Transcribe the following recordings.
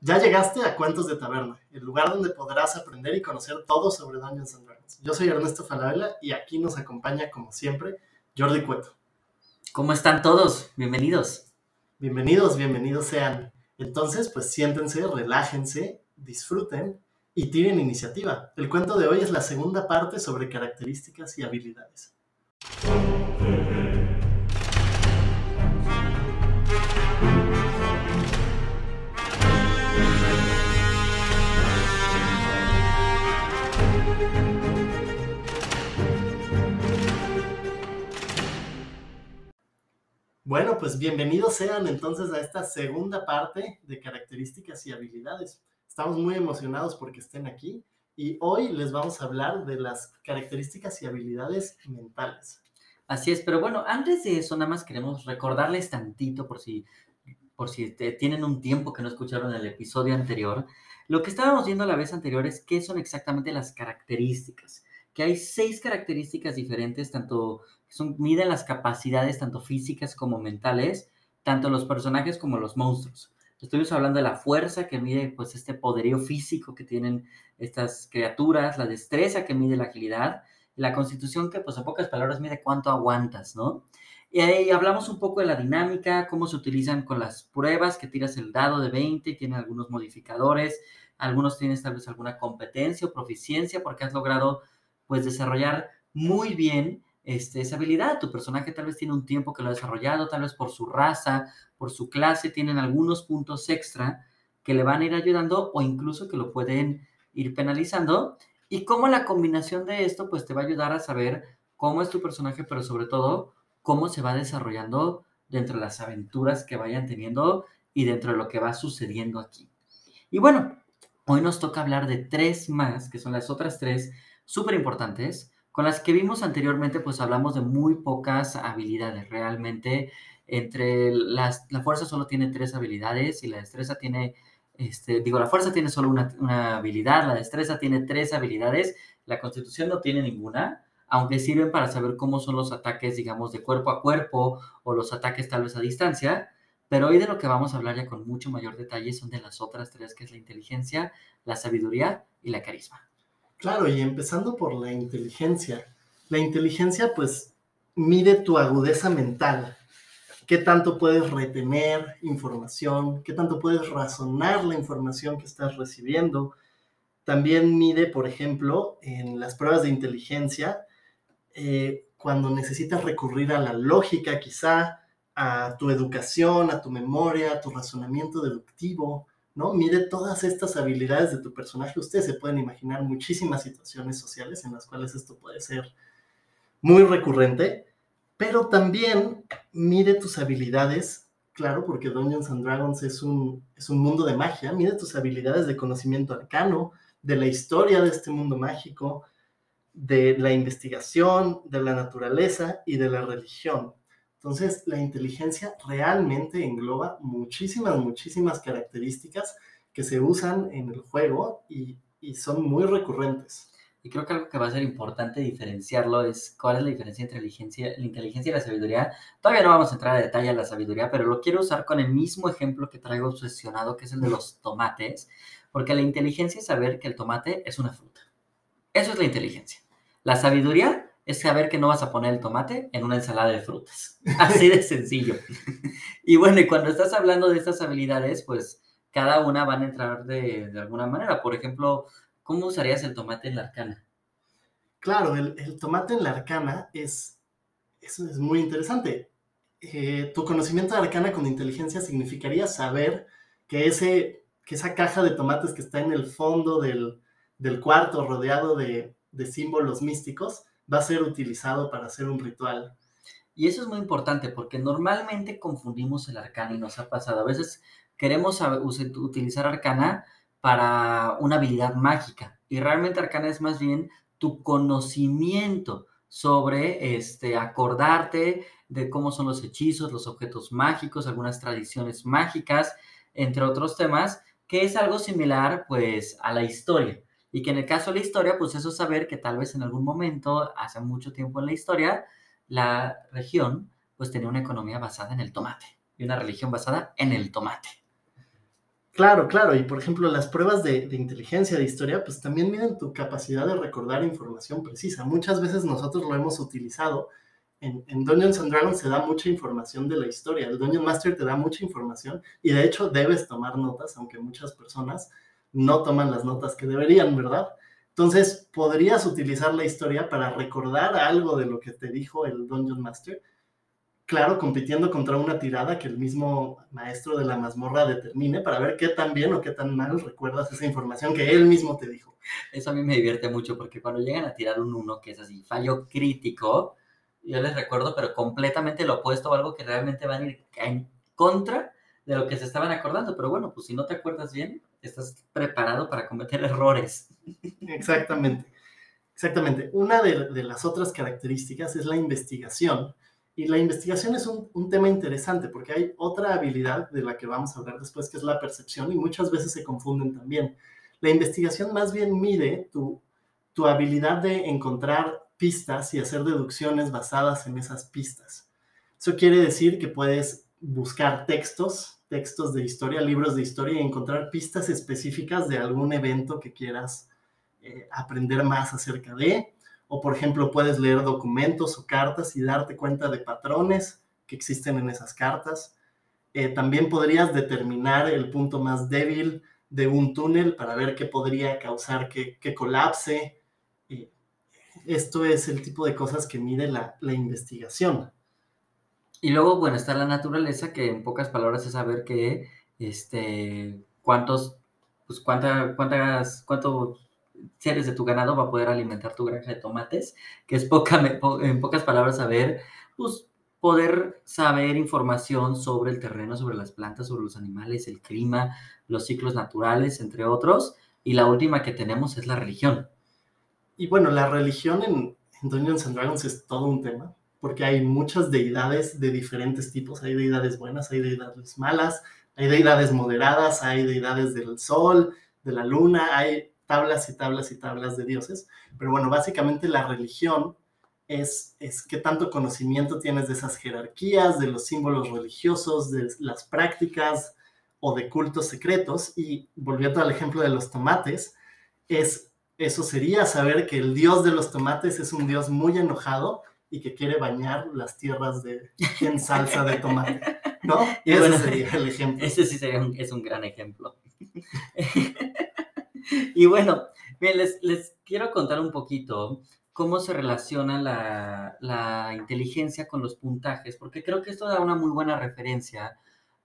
Ya llegaste a Cuentos de Taberna, el lugar donde podrás aprender y conocer todo sobre Dungeons and Dragons. Yo soy Ernesto Falabella y aquí nos acompaña, como siempre, Jordi Cueto. ¿Cómo están todos? Bienvenidos. Bienvenidos, bienvenidos sean. Entonces, pues siéntense, relájense, disfruten y tiren iniciativa. El cuento de hoy es la segunda parte sobre características y habilidades. Bueno, pues bienvenidos sean entonces a esta segunda parte de características y habilidades. Estamos muy emocionados porque estén aquí y hoy les vamos a hablar de las características y habilidades mentales. Así es, pero bueno, antes de eso nada más queremos recordarles tantito por si por si tienen un tiempo que no escucharon el episodio anterior, lo que estábamos viendo la vez anterior es qué son exactamente las características, que hay seis características diferentes, tanto son, miden las capacidades tanto físicas como mentales, tanto los personajes como los monstruos. Estuvimos hablando de la fuerza que mide pues este poderío físico que tienen estas criaturas, la destreza que mide la agilidad, y la constitución que pues en pocas palabras mide cuánto aguantas, ¿no? Y ahí hablamos un poco de la dinámica, cómo se utilizan con las pruebas, que tiras el dado de 20, tiene algunos modificadores, algunos tienes tal vez alguna competencia o proficiencia porque has logrado pues desarrollar muy bien este, esa habilidad. Tu personaje tal vez tiene un tiempo que lo ha desarrollado, tal vez por su raza, por su clase, tienen algunos puntos extra que le van a ir ayudando o incluso que lo pueden ir penalizando. Y cómo la combinación de esto, pues te va a ayudar a saber cómo es tu personaje, pero sobre todo cómo se va desarrollando dentro de las aventuras que vayan teniendo y dentro de lo que va sucediendo aquí. Y bueno, hoy nos toca hablar de tres más, que son las otras tres súper importantes, con las que vimos anteriormente, pues hablamos de muy pocas habilidades. Realmente, entre las, la fuerza solo tiene tres habilidades y la destreza tiene, este, digo, la fuerza tiene solo una, una habilidad, la destreza tiene tres habilidades, la constitución no tiene ninguna, aunque sirven para saber cómo son los ataques, digamos, de cuerpo a cuerpo o los ataques tal vez a distancia. Pero hoy de lo que vamos a hablar ya con mucho mayor detalle son de las otras tres, que es la inteligencia, la sabiduría y la carisma. Claro, y empezando por la inteligencia. La inteligencia pues mide tu agudeza mental, qué tanto puedes retener información, qué tanto puedes razonar la información que estás recibiendo. También mide, por ejemplo, en las pruebas de inteligencia, eh, cuando necesitas recurrir a la lógica quizá, a tu educación, a tu memoria, a tu razonamiento deductivo, ¿no? Mide todas estas habilidades de tu personaje. Ustedes se pueden imaginar muchísimas situaciones sociales en las cuales esto puede ser muy recurrente, pero también mide tus habilidades, claro, porque Dungeons and Dragons es un, es un mundo de magia, mide tus habilidades de conocimiento arcano, de la historia de este mundo mágico, de la investigación, de la naturaleza y de la religión. Entonces, la inteligencia realmente engloba muchísimas, muchísimas características que se usan en el juego y, son muy recurrentes. Y creo que algo que va a ser importante diferenciarlo es cuál es la diferencia entre inteligencia, la inteligencia y la sabiduría. Todavía no vamos a entrar a detalle a la sabiduría, pero lo quiero usar con el mismo ejemplo que traigo obsesionado, que es el de los tomates, porque la inteligencia es saber que el tomate es una fruta. Eso es la inteligencia. La sabiduría es saber que no vas a poner el tomate en una ensalada de frutas. Así de sencillo. y bueno, y cuando estás hablando de estas habilidades, pues cada una van a entrar de, alguna manera. Por ejemplo, ¿cómo usarías el tomate en la arcana? Claro, el, tomate en la arcana es, eso es muy interesante. Eh, tu conocimiento de arcana con inteligencia significaría saber que, ese, que esa caja de tomates que está en el fondo del, cuarto rodeado de, de símbolos místicos, va a ser utilizado para hacer un ritual. Y eso es muy importante porque normalmente confundimos el arcana y nos ha pasado. A veces queremos utilizar arcana para una habilidad mágica y realmente arcana es más bien tu conocimiento sobre este, acordarte de cómo son los hechizos, los objetos mágicos, algunas tradiciones mágicas, entre otros temas, que es algo similar pues a la historia. Y que en el caso de la historia, pues eso saber que tal vez en algún momento, hace mucho tiempo en la historia, la región pues tenía una economía basada en el tomate y una religión basada en el tomate. Claro, claro. Y por ejemplo, las pruebas de, inteligencia de historia, pues también miden tu capacidad de recordar información precisa. Muchas veces nosotros lo hemos utilizado. En, en, Dungeons and Dragons se da mucha información de la historia. El Dungeon Master te da mucha información y de hecho debes tomar notas, aunque muchas personas no toman las notas que deberían, ¿verdad? Entonces, podrías utilizar la historia para recordar algo de lo que te dijo el Dungeon Master claro, compitiendo contra una tirada que el mismo maestro de la mazmorra determine para ver qué tan bien o qué tan mal recuerdas esa información que él mismo te dijo. Eso a mí me divierte mucho porque cuando llegan a tirar un uno, que es así, fallo crítico, yo les recuerdo, pero completamente lo opuesto, algo que realmente va a ir en contra de lo que se estaban acordando. Pero bueno, pues si no te acuerdas bien, estás preparado para cometer errores. Exactamente. Exactamente. Una de, las otras características es la investigación y la investigación es un, tema interesante porque hay otra habilidad de la que vamos a hablar después, que es la percepción, y muchas veces se confunden también. La investigación más bien mide tu, tu habilidad de encontrar pistas y hacer deducciones basadas en esas pistas. Eso quiere decir que puedes buscar textos, textos de historia, libros de historia y encontrar pistas específicas de algún evento que quieras eh, aprender más acerca de o por ejemplo puedes leer documentos o cartas y darte cuenta de patrones que existen en esas cartas. Eh, también podrías determinar el punto más débil de un túnel para ver qué podría causar que, colapse. esto es el tipo de cosas que mide la, investigación. Y luego, bueno, está la naturaleza, que en pocas palabras es saber que, este, cuántos, pues cuánta, cuántas, cuánto si eres de tu ganado, va a poder alimentar tu granja de tomates, que es poca, en pocas palabras saber, pues poder saber información sobre el terreno, sobre las plantas, sobre los animales, el clima, los ciclos naturales, entre otros. Y la última que tenemos es la religión. Y bueno, la religión en, en Dungeons and Dragons es todo un tema, porque hay muchas deidades de diferentes tipos. Hay deidades buenas, hay deidades malas, hay deidades moderadas, hay deidades del sol, de la luna, hay tablas y tablas y tablas de dioses, pero bueno, básicamente la religión es, es qué tanto conocimiento tienes de esas jerarquías, de los símbolos religiosos, de las prácticas o de cultos secretos. Y volviendo al ejemplo de los tomates, es, eso sería saber que el dios de los tomates es un dios muy enojado y que quiere bañar las tierras de, en salsa de tomate. ¿No? Y ese sería el ejemplo. Ese sí sería es un gran ejemplo. y bueno, les, les, quiero contar un poquito cómo se relaciona la, la, inteligencia con los puntajes, porque creo que esto da una muy buena referencia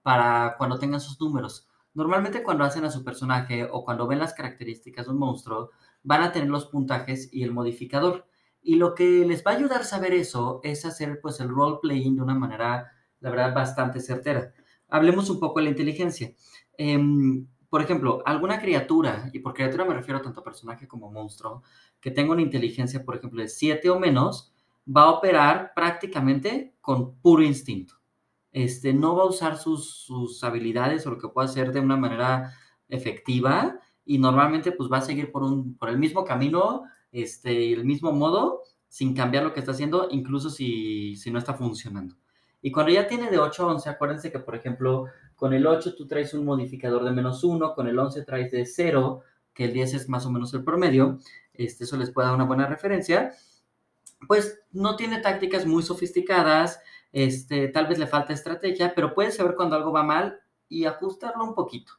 para cuando tengan sus números. Normalmente cuando hacen a su personaje o cuando ven las características de un monstruo, van a tener los puntajes y el modificador. Y lo que les va a ayudar a saber eso es hacer pues el role playing de una manera, la verdad, bastante certera. Hablemos un poco de la inteligencia. Eh, por ejemplo, alguna criatura, y por criatura me refiero tanto a personaje como monstruo, que tenga una inteligencia, por ejemplo, de 7 o menos, va a operar prácticamente con puro instinto. Este, no va a usar sus, habilidades o lo que pueda hacer de una manera efectiva y normalmente pues va a seguir por, un, por el mismo camino, este, el mismo modo, sin cambiar lo que está haciendo, incluso si, si no está funcionando. Y cuando ya tiene de 8 a 11, acuérdense que, por ejemplo, con el 8 tú traes un modificador de menos 1, con el 11 traes de 0, que el 10 es más o menos el promedio, este, eso les puede dar una buena referencia, pues no tiene tácticas muy sofisticadas, este, tal vez le falta estrategia, pero puedes saber cuando algo va mal y ajustarlo un poquito.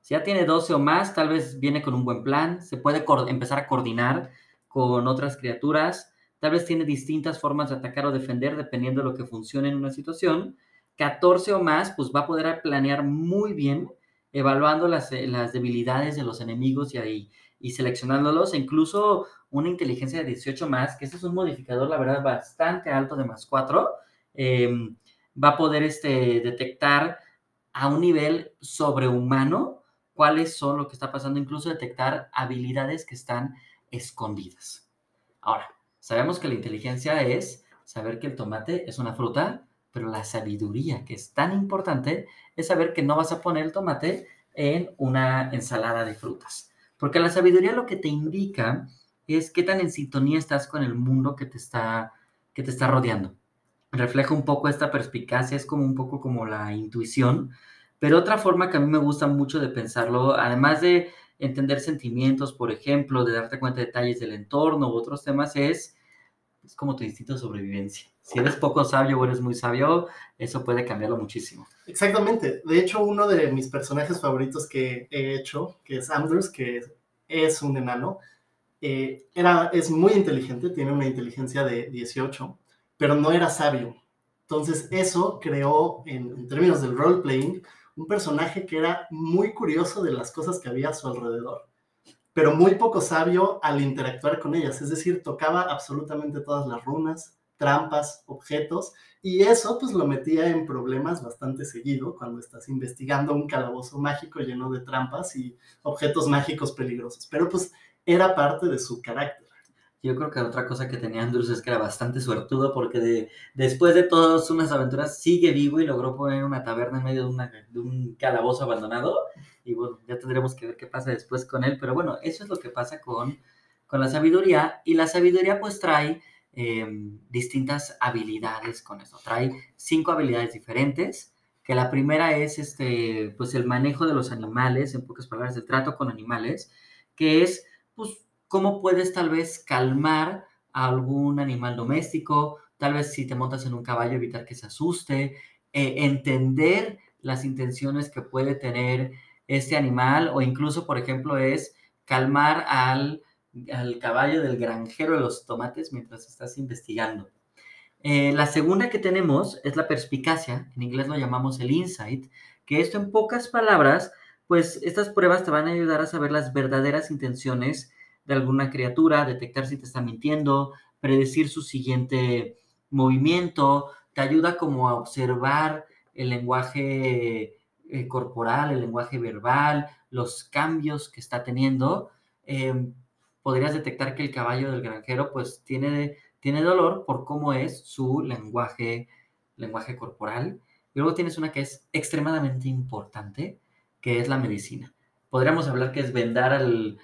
Si ya tiene 12 o más, tal vez viene con un buen plan, se puede empezar a coordinar con otras criaturas, tal vez tiene distintas formas de atacar o defender dependiendo de lo que funcione en una situación, 14 o más, pues va a poder planear muy bien, evaluando las, eh, las debilidades de los enemigos y, ahí, y seleccionándolos, e incluso una inteligencia de 18 más, que ese es un modificador, la verdad, bastante alto de más 4, em, va a poder este, detectar a un nivel sobrehumano cuáles son lo que está pasando, incluso detectar habilidades que están escondidas. Ahora, sabemos que la inteligencia es saber que el tomate es una fruta, pero la sabiduría que es tan importante es saber que no vas a poner el tomate en una ensalada de frutas. Porque la sabiduría lo que te indica es qué tan en sintonía estás con el mundo que te está, que te está rodeando. Refleja un poco esta perspicacia, es como un poco como la intuición Pero otra forma que a mí me gusta mucho de pensarlo, además de entender sentimientos, por ejemplo, de darte cuenta de detalles del entorno u otros temas, es, es como tu instinto de sobrevivencia. Si eres poco sabio o eres muy sabio, eso puede cambiarlo muchísimo. Exactamente. De hecho, uno de mis personajes favoritos que he hecho, que es Anders, que es un enano, eh, era, es muy inteligente, tiene una inteligencia de 18, pero no era sabio. Entonces eso creó, en, términos del role-playing, un personaje que era muy curioso de las cosas que había a su alrededor, pero muy poco sabio al interactuar con ellas. Es decir, tocaba absolutamente todas las runas, trampas, objetos, y eso pues lo metía en problemas bastante seguido cuando estás investigando un calabozo mágico lleno de trampas y objetos mágicos peligrosos. Pero pues era parte de su carácter. Yo creo que otra cosa que tenía Andrews es que era bastante suertudo porque de, después de todas unas aventuras sigue vivo y logró poner una taberna en medio de, un calabozo abandonado. Y bueno, ya tendremos que ver qué pasa después con él. Pero bueno, eso es lo que pasa con, con la sabiduría. Y la sabiduría pues trae em, distintas habilidades con eso. Trae cinco habilidades diferentes. Que la primera es este, pues el manejo de los animales, en pocas palabras, el trato con animales, que es pues, cómo puedes tal vez calmar a algún animal doméstico, tal vez si te montas en un caballo evitar que se asuste, eh, entender las intenciones que puede tener este animal o incluso, por ejemplo, es calmar al, caballo del granjero de los tomates mientras estás investigando. Eh, la segunda que tenemos es la perspicacia, en inglés lo llamamos el insight, que esto en pocas palabras pues estas pruebas te van a ayudar a saber las verdaderas intenciones de alguna criatura, detectar si te está mintiendo, predecir su siguiente movimiento, te ayuda como a observar el lenguaje eh, corporal, el lenguaje verbal, los cambios que está teniendo. Em, podrías detectar que el caballo del granjero pues tiene, tiene dolor por cómo es su lenguaje, lenguaje corporal. Y luego tienes una que es extremadamente importante, que es la medicina. Podríamos hablar que es vendar al,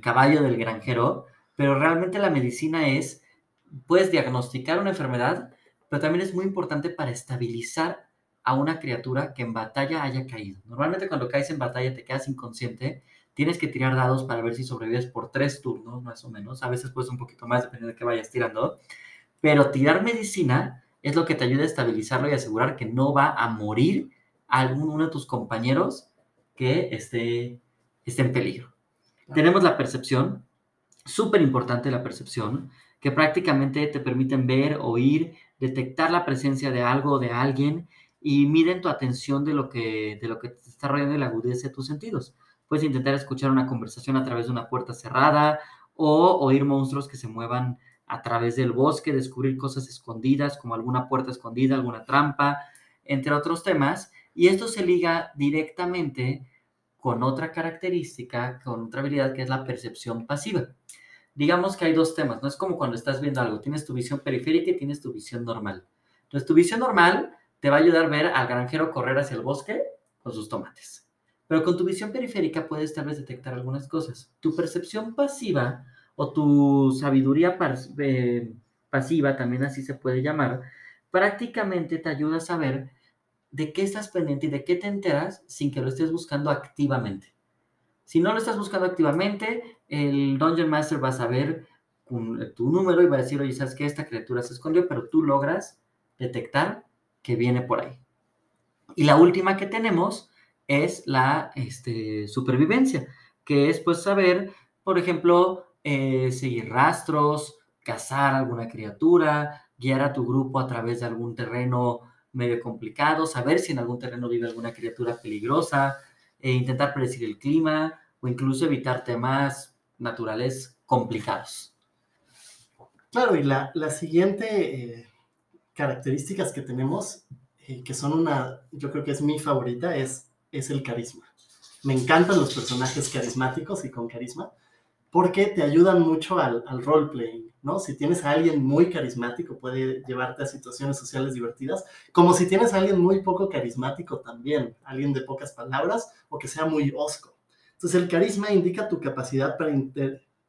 caballo del granjero, pero realmente la medicina es, puedes diagnosticar una enfermedad, pero también es muy importante para estabilizar a una criatura que en batalla haya caído. Normalmente cuando caes en batalla te quedas inconsciente, tienes que tirar dados para ver si sobrevives por tres turnos, más o menos. A veces puedes un poquito más, dependiendo de qué vayas tirando. Pero tirar medicina es lo que te ayuda a estabilizarlo y asegurar que no va a morir alguno de tus compañeros que esté, esté en peligro. Tenemos la percepción, súper importante la percepción, que prácticamente te permiten ver, oír, detectar la presencia de algo o de alguien y miden tu atención de lo que, de lo que te está rodeando y la agudeza de tus sentidos. Puedes intentar escuchar una conversación a través de una puerta cerrada o oír monstruos que se muevan a través del bosque, descubrir cosas escondidas como alguna puerta escondida, alguna trampa, entre otros temas. Y esto se liga directamente con otra característica, con otra habilidad que es la percepción pasiva. Digamos que hay dos temas, no es como cuando estás viendo algo, tienes tu visión periférica y tienes tu visión normal. Entonces, tu visión normal te va a ayudar a ver al granjero correr hacia el bosque con sus tomates. Pero con tu visión periférica puedes tal vez detectar algunas cosas. Tu percepción pasiva o tu sabiduría eh, pasiva, también así se puede llamar, prácticamente te ayuda a saber de qué estás pendiente y de qué te enteras sin que lo estés buscando activamente. Si no lo estás buscando activamente, el Dungeon Master va a saber tu número y va a decir, oye, sabes que esta criatura se escondió, pero tú logras detectar que viene por ahí. Y la última que tenemos es la este, supervivencia, que es pues saber, por ejemplo, eh, seguir rastros, cazar alguna criatura, guiar a tu grupo a través de algún terreno medio complicado, saber si en algún terreno vive alguna criatura peligrosa, e intentar predecir el clima o incluso evitar temas naturales complicados. Claro, y la, siguiente eh, características que tenemos, eh, que son una, yo creo que es mi favorita, es, es el carisma. Me encantan los personajes carismáticos y con carisma porque te ayudan mucho al, al roleplay, ¿no? Si tienes a alguien muy carismático, puede llevarte a situaciones sociales divertidas, como si tienes a alguien muy poco carismático también, alguien de pocas palabras o que sea muy osco. Entonces, el carisma indica tu capacidad para,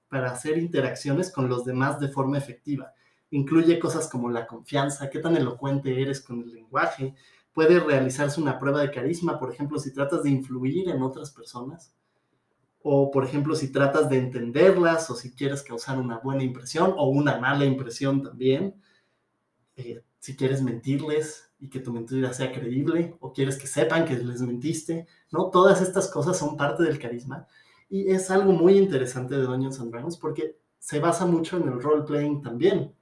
para hacer interacciones con los demás de forma efectiva. Incluye cosas como la confianza, qué tan elocuente eres con el lenguaje, puede realizarse una prueba de carisma, por ejemplo, si tratas de influir en otras personas, o por ejemplo, si tratas de entenderlas, o si quieres causar una buena impresión o una mala impresión también, eh, si quieres mentirles y que tu mentira sea creíble, o quieres que sepan que les mentiste, ¿no? Todas estas cosas son parte del carisma. Y es algo muy interesante de Dungeons and Dragons porque se basa mucho en el role-playing también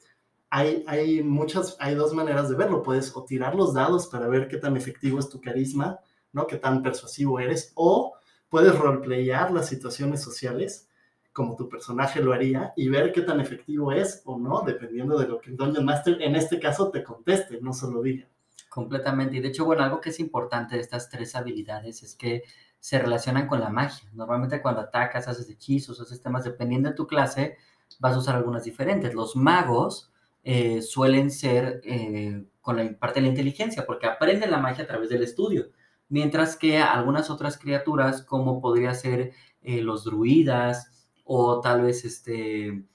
hay, hay muchas, hay dos maneras de verlo. Puedes o tirar los dados para ver qué tan efectivo es tu carisma, ¿no? Qué tan persuasivo eres, o puedes roleplayar las situaciones sociales como tu personaje lo haría y ver qué tan efectivo es o no, dependiendo de lo que el Dungeon Master en este caso te conteste, no solo diga. Completamente. Y de hecho, bueno, algo que es importante de estas tres habilidades es que se relacionan con la magia. Normalmente cuando atacas, haces hechizos, haces temas, dependiendo de tu clase, vas a usar algunas diferentes. Los magos eh, suelen ser eh, con la parte de la inteligencia, porque aprenden la magia a través del estudio, mientras que algunas otras criaturas, como podría ser eh, los druidas o tal vez este...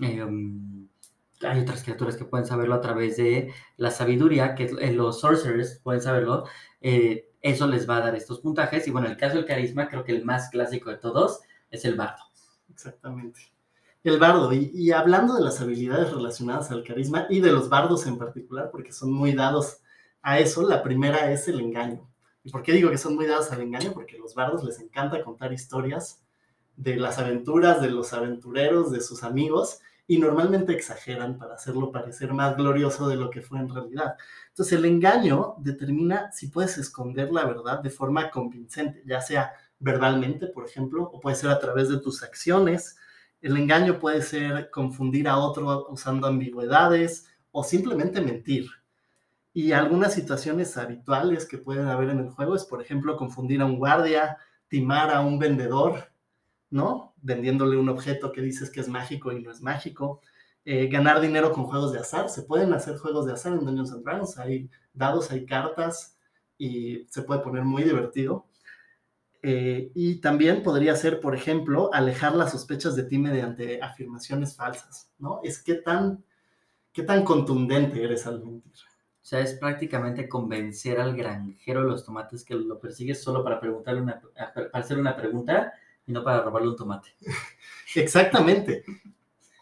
Em, hay otras criaturas que pueden saberlo a través de la sabiduría, que los sorcerers pueden saberlo, eso les va a dar estos puntajes. Y bueno, el caso del carisma, creo que el más clásico de todos es el bardo. Exactamente. El bardo, y, hablando de las habilidades relacionadas al carisma y de los bardos en particular, porque son muy dados a eso, la primera es el engaño. ¿Y por qué digo que son muy dados al engaño? Porque a los bardos les encanta contar historias de las aventuras de los aventureros, de sus amigos, y normalmente exageran para hacerlo parecer más glorioso de lo que fue en realidad. Entonces el engaño determina si puedes esconder la verdad de forma convincente, ya sea verbalmente, por ejemplo, o puede ser a través de tus acciones, el engaño puede ser confundir a otro usando ambigüedades o simplemente mentir. Y algunas situaciones habituales que pueden haber en el juego es, por ejemplo, confundir a un guardia, timar a un vendedor, ¿no? Vendiéndole un objeto que dices que es mágico y no es mágico. Eh, ganar dinero con juegos de azar. Se pueden hacer juegos de azar en Dungeons and Dragons. Hay dados, hay cartas y se puede poner muy divertido. Eh, y también podría ser, por ejemplo, alejar las sospechas de ti mediante afirmaciones falsas, ¿no? Es qué tan, qué tan contundente eres al mentir. O sea, es prácticamente convencer al granjero de los tomates que lo persigue solo para preguntarle una, para hacer una pregunta y no para robarle un tomate. Exactamente.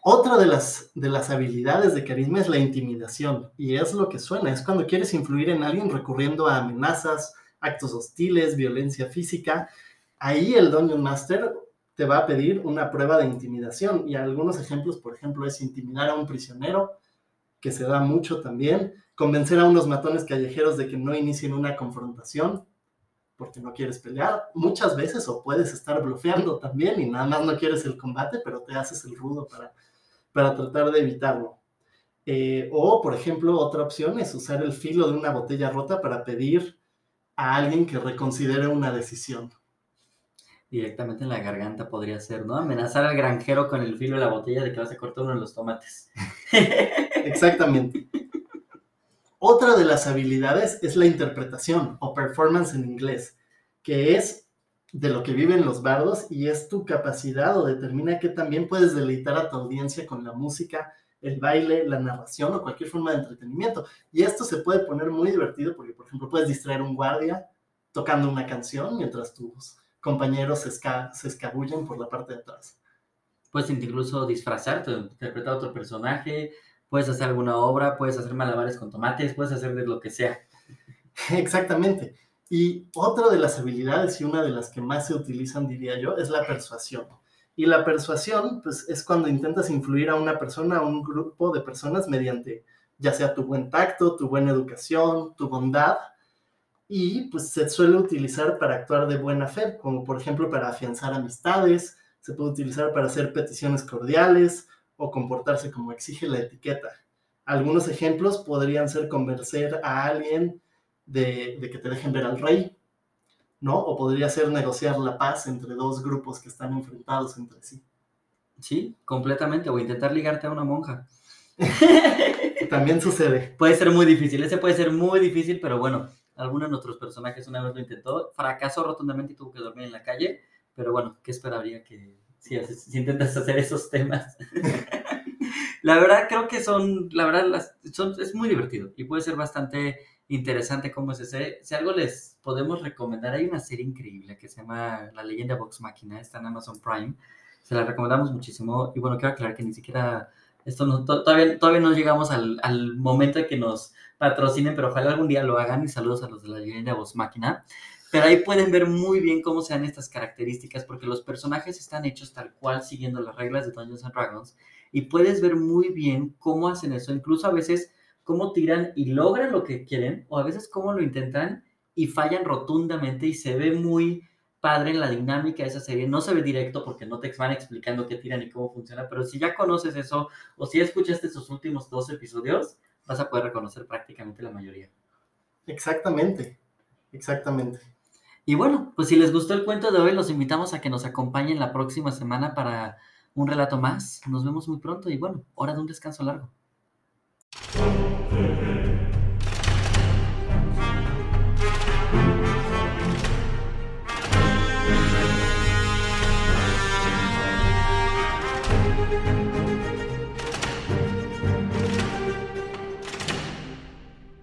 Otra de las, de las habilidades de carisma es la intimidación, y es lo que suena, es cuando quieres influir en alguien recurriendo a amenazas, actos hostiles, violencia física, ahí el Dungeon Master te va a pedir una prueba de intimidación. Y algunos ejemplos, por ejemplo, es intimidar a un prisionero, que se da mucho también, convencer a unos matones callejeros de que no inicien una confrontación porque no quieres pelear muchas veces o puedes estar bloqueando también y nada más no quieres el combate, pero te haces el rudo para, para tratar de evitarlo. Eh, o, por ejemplo, otra opción es usar el filo de una botella rota para pedir a alguien que reconsidere una decisión. Directamente en la garganta podría ser, ¿no? Amenazar al granjero con el filo de la botella de que vas a cortar uno de los tomates. Exactamente. Otra de las habilidades es la interpretación o performance en inglés, que es de lo que viven los bardos y es tu capacidad o determina que también puedes deleitar a tu audiencia con la música, el baile, la narración o cualquier forma de entretenimiento. Y esto se puede poner muy divertido porque, por ejemplo, puedes distraer a un guardia tocando una canción mientras tus compañeros se, se escabullen por la parte de atrás. Puedes incluso disfrazarte, interpretar a otro personaje, puedes hacer alguna obra, puedes hacer malabares con tomates, puedes hacer de lo que sea. Exactamente. Y otra de las habilidades y una de las que más se utilizan, diría yo, es la persuasión. Y la persuasión, pues es cuando intentas influir a una persona, a un grupo de personas mediante ya sea tu buen tacto, tu buena educación, tu bondad, y pues se suele utilizar para actuar de buena fe, como por ejemplo para afianzar amistades, se puede utilizar para hacer peticiones cordiales o comportarse como exige la etiqueta. Algunos ejemplos podrían ser convencer a alguien de, de que te dejen ver al rey, ¿no? O podría ser negociar la paz entre dos grupos que están enfrentados entre sí. Sí, completamente, o intentar ligarte a una monja. También sucede. Puede ser muy difícil, ese puede ser muy difícil, pero bueno, alguno de nuestros personajes una vez lo intentó, fracasó rotundamente y tuvo que dormir en la calle, pero bueno, ¿qué esperaría que si, si intentas hacer esos temas? la verdad creo que son, la verdad, son, es muy divertido y puede ser bastante interesante cómo es ese. Si algo les podemos recomendar, hay una serie increíble que se llama La leyenda Vox Máquina, está en Amazon Prime. Se la recomendamos muchísimo. Y bueno, quiero aclarar que ni siquiera, esto todavía, todavía no llegamos al, momento de que nos patrocinen, pero ojalá algún día lo hagan. Y saludos a los de la leyenda Vox Máquina. Pero ahí pueden ver muy bien cómo se dan estas características, porque los personajes están hechos tal cual siguiendo las reglas de Dungeons and Dragons. Y puedes ver muy bien cómo hacen eso. Incluso a veces cómo tiran y logran lo que quieren, o a veces cómo lo intentan y fallan rotundamente y se ve muy padre en la dinámica de esa serie. No se ve directo porque no te van explicando qué tiran y cómo funciona, pero si ya conoces eso o si escuchaste esos últimos dos episodios, vas a poder reconocer prácticamente la mayoría. Exactamente, exactamente. Y bueno, pues si les gustó el cuento de hoy, los invitamos a que nos acompañen la próxima semana para un relato más. Nos vemos muy pronto y bueno, hora de un descanso largo.